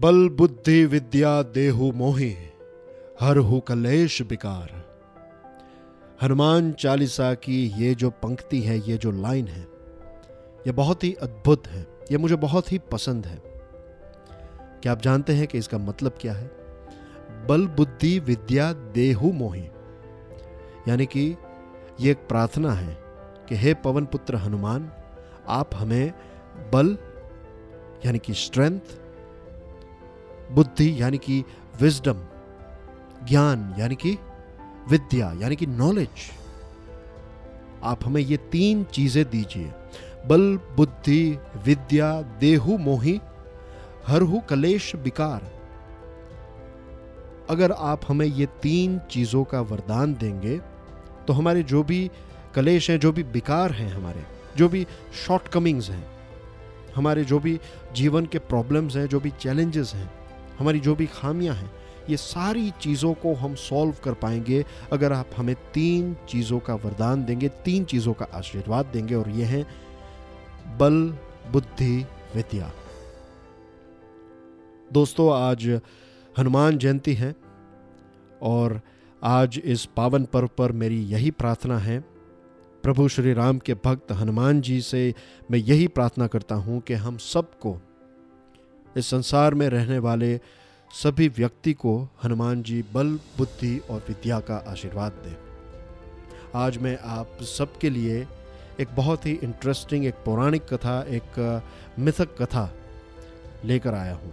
बल बुद्धि विद्या देहु मोहि, हर हु कलेश बिकार हनुमान चालीसा की ये जो पंक्ति है, ये जो लाइन है, ये बहुत ही अद्भुत है, ये मुझे बहुत ही पसंद है। क्या आप जानते हैं कि इसका मतलब क्या है? बल बुद्धि विद्या देहु मोहि। यानी कि ये एक प्रार्थना है कि हे पवन पुत्र हनुमान, आप हमें बल, यानी कि स्ट्रेंथ बुद्धि यानी कि विजडम ज्ञान यानी कि विद्या यानी कि नॉलेज आप हमें ये तीन चीज़ें दीजिए। बल, बुद्धि, विद्या, देहु, मोहि, हरहु, कलेश, विकार। अगर आप हमें ये तीन चीज़ों का वरदान देंगे तो हमारे जो भी कलेश हैं, जो भी विकार हैं हमारे, जो भी शॉर्टकमिंग्स हैं, हमारे जो भी जीवन के प्रॉब्लम्स हैं, जो भी चैलेंजेस हैं हमारी जो भी खामियाँ हैं, ये सारी चीज़ों को हम सॉल्व कर पाएँगे अगर आप हमें तीन चीज़ों का वरदान देंगे, तीन चीज़ों का आशीर्वाद देंगे और ये हैं, बल, बुद्धि, विद्या। दोस्तों, आज हनुमान जयंती है और आज इस पावन पर्व पर मेरी यही प्रार्थना है। प्रभु श्री राम के भक्त हनुमान जी से मैं यही प्रार्थना करता हूँ कि हम सबको इस संसार में रहने वाले सभी व्यक्ति को हनुमान जी बल, बुद्धि और विद्या का आशीर्वाद दें। आज मैं आप सबके लिए एक बहुत ही इंटरेस्टिंग एक पौराणिक कथा, एक मिथक कथा लेकर आया हूँ।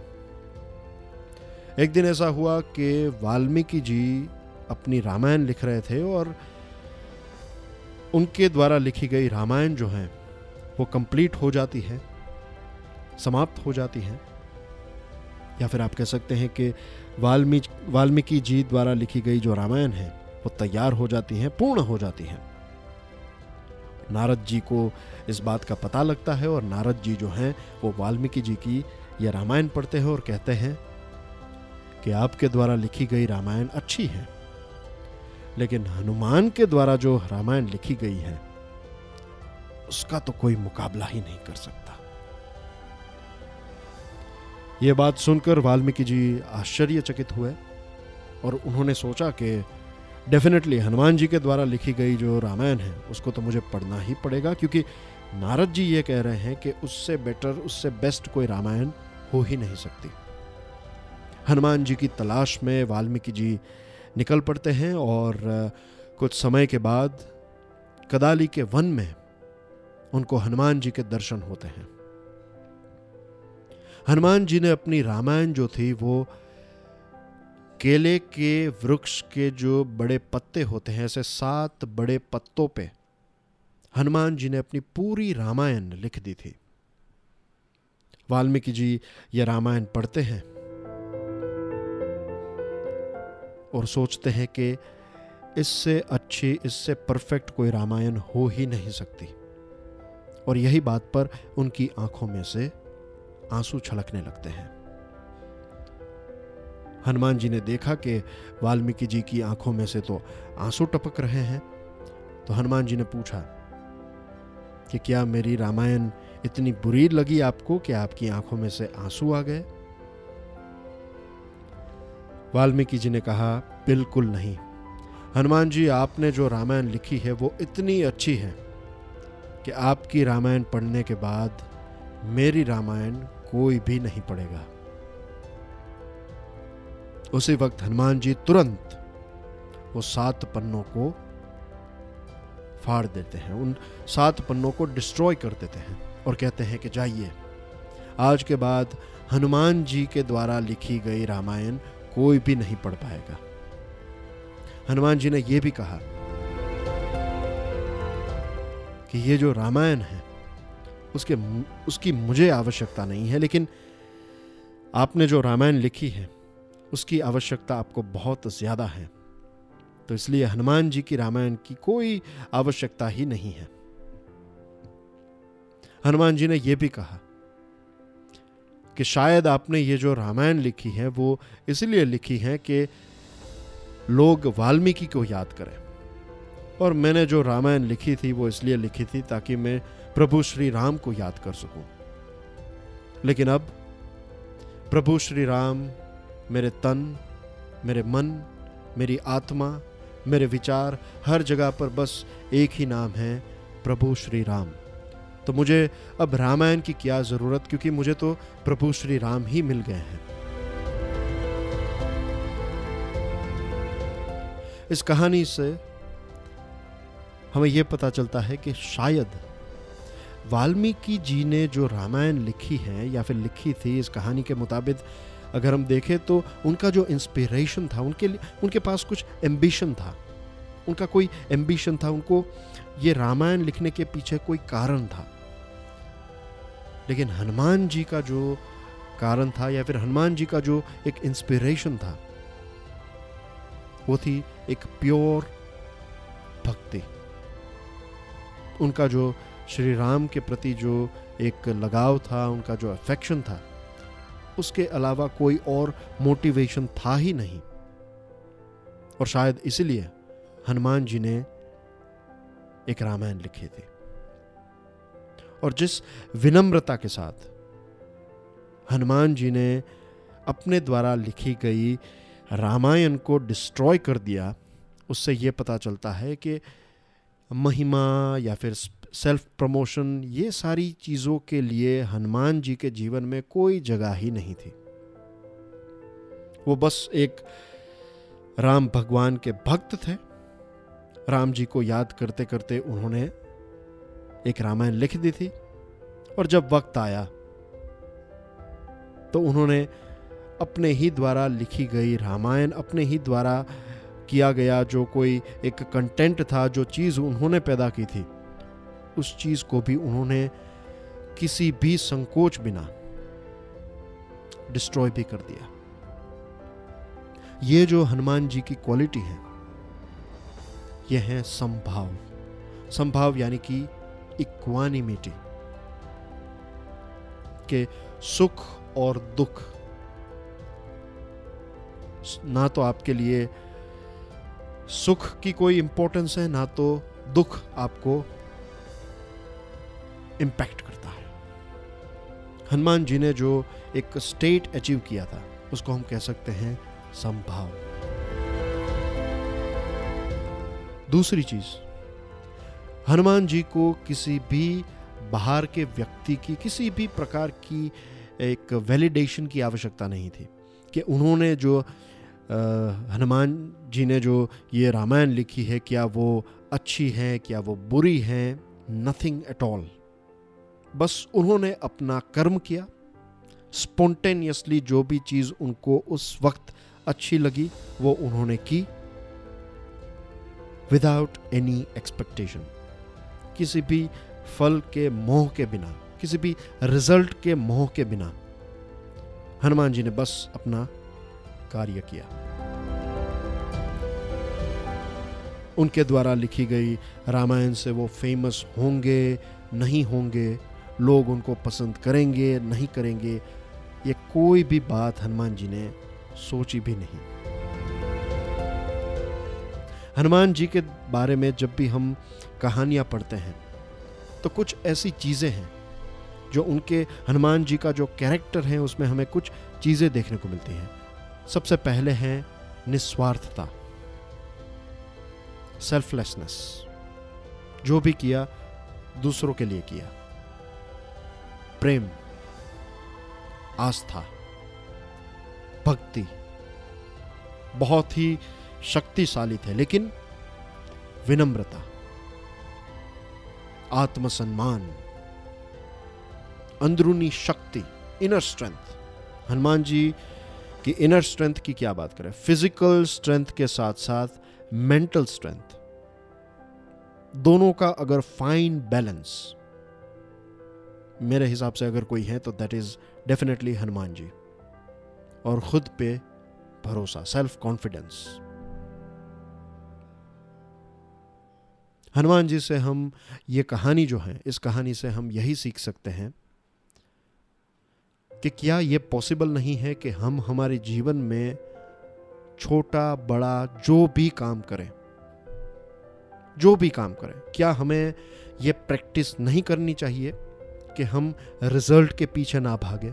एक दिन ऐसा हुआ कि वाल्मीकि जी अपनी रामायण लिख रहे थे और उनके द्वारा लिखी गई रामायण जो है, वो कंप्लीट हो जाती है, समाप्त हो जाती है। या फिर आप कह सकते हैं कि वाल्मीकि वाल्मीकि जी द्वारा लिखी गई जो रामायण है, वो तैयार हो जाती है, पूर्ण हो जाती है। नारद जी को इस बात का पता लगता है और नारद जी जो हैं, वो वाल्मीकि जी की यह रामायण पढ़ते हैं और कहते हैं कि आपके द्वारा लिखी गई रामायण अच्छी है, लेकिन हनुमान के द्वारा जो रामायण लिखी गई है, उसका तो कोई मुकाबला ही नहीं कर सकता। यह बात सुनकर वाल्मीकि जी आश्चर्यचकित हुए और उन्होंने सोचा कि डेफिनेटली हनुमान जी के द्वारा लिखी गई जो रामायण है, उसको तो मुझे पढ़ना ही पड़ेगा, क्योंकि नारद जी ये कह रहे हैं कि उससे बेटर उससे बेस्ट कोई रामायण हो ही नहीं सकती। हनुमान जी की तलाश में वाल्मीकि जी निकल पड़ते हैं और कुछ समय के बाद कदाली के वन में उनको हनुमान जी के दर्शन होते हैं। हनुमान जी ने अपनी रामायण जो थी वो केले के वृक्ष के जो बड़े पत्ते होते हैं, ऐसे सात बड़े पत्तों पे हनुमान जी ने अपनी पूरी रामायण लिख दी थी। वाल्मीकि जी यह रामायण पढ़ते हैं और सोचते हैं कि इससे अच्छी, इससे परफेक्ट कोई रामायण हो ही नहीं सकती। और यही बात पर उनकी आँखों में से आँसू छलकने लगते हैं। हनुमान जी ने देखा कि वाल्मीकि जी की आँखों में से तो आँसू टपक रहे हैं तो हनुमान जी ने पूछा कि क्या मेरी रामायण इतनी बुरी लगी आपको कि आपकी आँखों में से आँसू आ गए? वाल्मीकि जी ने कहा, बिल्कुल नहीं। हनुमान जी, आपने जो रामायण लिखी है वो इतनी अच्छी है कि आपकी रामायण पढ़ने के बाद मेरी रामायण कोई भी नहीं पड़ेगा। उसी वक्त हनुमान जी तुरंत वो सात पन्नों को फाड़ देते हैं। उन सात पन्नों को डिस्ट्रॉय कर देते हैं और कहते हैं कि जाइए। आज के बाद हनुमान जी के द्वारा लिखी गई रामायण कोई भी नहीं पढ़ पाएगा। हनुमान जी ने यह भी कहा कि ये जो रामायण है उसके उसकी मुझे आवश्यकता नहीं है, लेकिन आपने जो रामायण लिखी है, उसकी आवश्यकता आपको बहुत ज़्यादा है। तो इसलिए हनुमान जी की रामायण की कोई आवश्यकता ही नहीं है। हनुमान जी ने यह भी कहा कि शायद आपने ये जो रामायण लिखी है, वो इसलिए लिखी है कि लोग वाल्मीकि को याद करें। और मैंने जो रामायण लिखी थी, वो इसलिए लिखी थी ताकि मैं प्रभु श्री राम को याद कर सकूँ। लेकिन अब, प्रभु श्री राम, मेरे तन, मेरे मन, मेरी आत्मा, मेरे विचार, हर जगह पर बस एक ही नाम है, प्रभु श्री राम। तो मुझे अब रामायण की क्या ज़रूरत, क्योंकि मुझे तो प्रभु श्री राम ही मिल गए हैं। इस कहानी से हमें यह पता चलता है कि शायद वाल्मीकि जी ने जो रामायण लिखी है, या फिर लिखी थी इस कहानी के मुताबिक, अगर हम देखें तो उनका जो इंस्पिरेशन था, उनके उनके पास कुछ एम्बिशन था। उनका कोई एम्बिशन था, उनको ये रामायण लिखने के पीछे कोई कारण था। लेकिन हनुमान जी का जो कारण था, या फिर हनुमान जी का जो एक इंस्पिरेशन था, वो थी एक प्योर भक्ति। उनका जो श्री राम के प्रति जो एक लगाव था, उनका जो अफेक्शन था, उसके अलावा कोई और मोटिवेशन था ही नहीं। और शायद इसलिए हनुमान जी ने एक रामायण लिखी थी। और जिस विनम्रता के साथ हनुमान जी ने अपने द्वारा लिखी गई रामायण को डिस्ट्रॉय कर दिया, उससे यह पता चलता है कि महिमा या फिर सेल्फ प्रमोशन ये सारी चीज़ों के लिए हनुमान जी के जीवन में कोई जगह ही नहीं थी। वो बस एक राम भगवान के भक्त थे। राम जी को याद करते करते उन्होंने एक रामायण लिख दी थी और जब वक्त आया तो उन्होंने अपने ही द्वारा लिखी गई रामायण, अपने ही द्वारा किया गया जो कोई एक कंटेंट था, जो चीज़ उन्होंने पैदा की थी। उस चीज़ को भी उन्होंने किसी भी संकोच बिना डिस्ट्रॉय भी कर दिया। ये जो हनुमान जी की क्वालिटी है यह है संभाव। संभाव यानी कि इक्वानिमिटी के सुख और दुख। ना तो आपके लिए सुख की कोई इंपॉर्टेंस है, ना तो दुख आपको इम्पैक्ट करता है। हनुमान जी ने जो एक स्टेट अचीव किया था, उसको हम कह सकते हैं संभाव। दूसरी चीज़, हनुमान जी को किसी भी बाहर के व्यक्ति की, किसी भी प्रकार की एक वैलिडेशन की आवश्यकता नहीं थी कि उन्होंने जो हनुमान जी ने जो ये रामायण लिखी है, क्या वो अच्छी है, क्या वो बुरी है नथिंग एट ऑल बस उन्होंने अपना कर्म किया। स्पॉन्टेनियसली जो भी चीज़ उनको उस वक्त अच्छी लगी, वो उन्होंने की। विदाउट एनी एक्सपेक्टेशन किसी भी फल के मोह के बिना, किसी भी रिज़ल्ट के मोह के बिना, हनुमान जी ने बस अपना कार्य किया। उनके द्वारा लिखी गई रामायण से वो फ़ेमस होंगे, नहीं होंगे लोग उनको पसंद करेंगे, नहीं करेंगे, ये कोई भी बात हनुमान जी ने सोची भी नहीं। हनुमान जी के बारे में जब भी हम कहानियाँ पढ़ते हैं तो कुछ ऐसी चीज़ें हैं, जो उनके हनुमान जी का जो कैरेक्टर है, उसमें हमें कुछ चीज़ें देखने को मिलती हैं। सबसे पहले है निस्वार्थता सेल्फलेसनेस जो भी किया, दूसरों के लिए किया। प्रेम, आस्था, भक्ति बहुत ही शक्तिशाली थे, लेकिन विनम्रता, आत्मसम्मान, अंदरूनी शक्ति इनर स्ट्रेंथ हनुमान जी की इनर स्ट्रेंथ की क्या बात करें? फ़िज़िकल स्ट्रेंथ के साथ साथ मेंटल स्ट्रेंथ दोनों का अगर फाइन बैलेंस मेरे हिसाब से अगर कोई है तो that is definitely Hanuman ji. और खुद पे भरोसा सेल्फ कॉन्फिडेंस हनुमान जी से हम ये कहानी जो है, इस कहानी से हम यही सीख सकते हैं कि क्या ये पॉसिबल नहीं है कि हम हमारे जीवन में छोटा, बड़ा, जो भी काम करें, जो भी काम करें, क्या हमें यह प्रैक्टिस नहीं करनी चाहिए? कि हम रिज़ल्ट के पीछे ना भागे।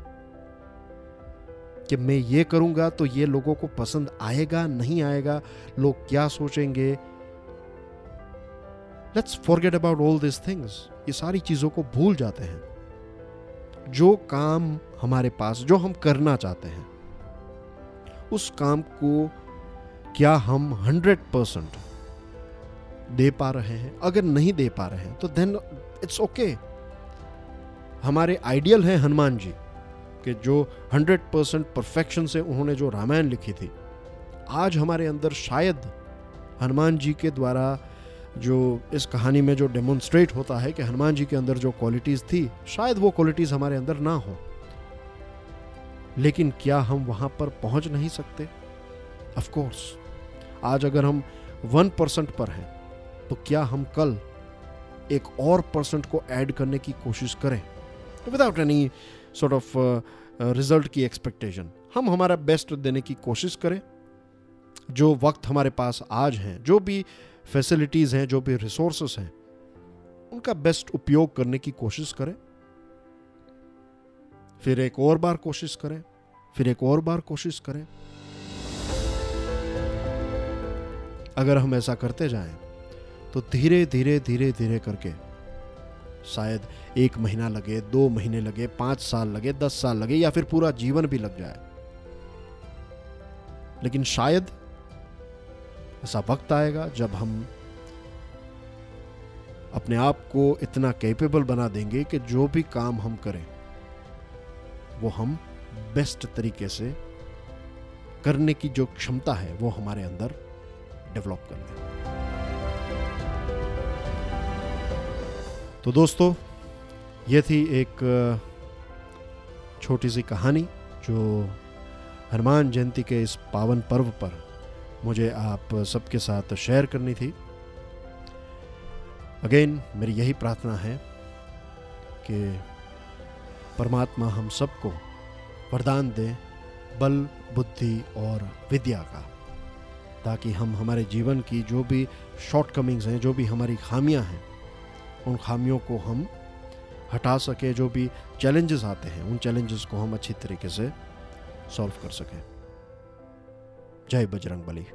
कि मैं ये करूँगा तो ये लोगों को पसंद आएगा, नहीं आएगा, लोग क्या सोचेंगे। Let's forget about all this things ये सारी चीज़ों को भूल जाते हैं। जो काम हमारे पास, जो हम करना चाहते हैं, उस काम को क्या हम हंड्रेड परसेंट दे पा रहे हैं? अगर नहीं दे पा रहे हैं तो देन इट्स ओके हमारे आइडियल हैं हनुमान जी, कि जो हंड्रेड परसेंट परफेक्शन से उन्होंने जो रामायण लिखी थी, आज हमारे अंदर शायद हनुमान जी के द्वारा जो इस कहानी में जो डेमोन्स्ट्रेट होता है कि हनुमान जी के अंदर जो क्वालिटीज़ थी, शायद वो क्वालिटीज़ हमारे अंदर ना हो। लेकिन क्या हम वहाँ पर पहुँच नहीं सकते? ऑफ़ कोर्स आज अगर हम वन परसेंट पर हैं तो क्या हम कल एक और परसेंट को ऐड करने की कोशिश करें? Without any sort of result की एक्सपेक्टेशन हम हमारा बेस्ट देने की कोशिश करें। जो वक्त हमारे पास आज हैं, जो भी फैसिलिटीज़ हैं, जो भी रिसोर्सेस हैं, उनका बेस्ट उपयोग करने की कोशिश करें। फिर एक और बार कोशिश करें। फिर एक और बार कोशिश करें। अगर हम ऐसा करते जाएँ तो धीरे धीरे धीरे धीरे करके शायद एक महीना लगे, दो महीने लगे, पाँच साल लगे, दस साल लगे, या फिर पूरा जीवन भी लग जाए। लेकिन शायद ऐसा वक्त आएगा जब हम अपने आप को इतना कैपेबल बना देंगे कि जो भी काम हम करें, वो हम बेस्ट तरीके से करने की जो क्षमता है, वो हमारे अंदर डेवलप कर लें। तो दोस्तों, ये थी एक छोटी सी कहानी जो हनुमान जयंती के इस पावन पर्व पर मुझे आप सबके साथ शेयर करनी थी। अगेन, मेरी यही प्रार्थना है कि परमात्मा हम सबको वरदान दे, बल, बुद्धि और विद्या का, ताकि हम हमारे जीवन की जो भी शॉर्टकमिंग्स हैं, जो भी हमारी खामियाँ हैं उन खामियों को हम हटा सके, जो भी चैलेंजेस आते हैं, उन चैलेंजेस को हम अच्छी तरीके से सॉल्व कर सकें। जय बजरंग बली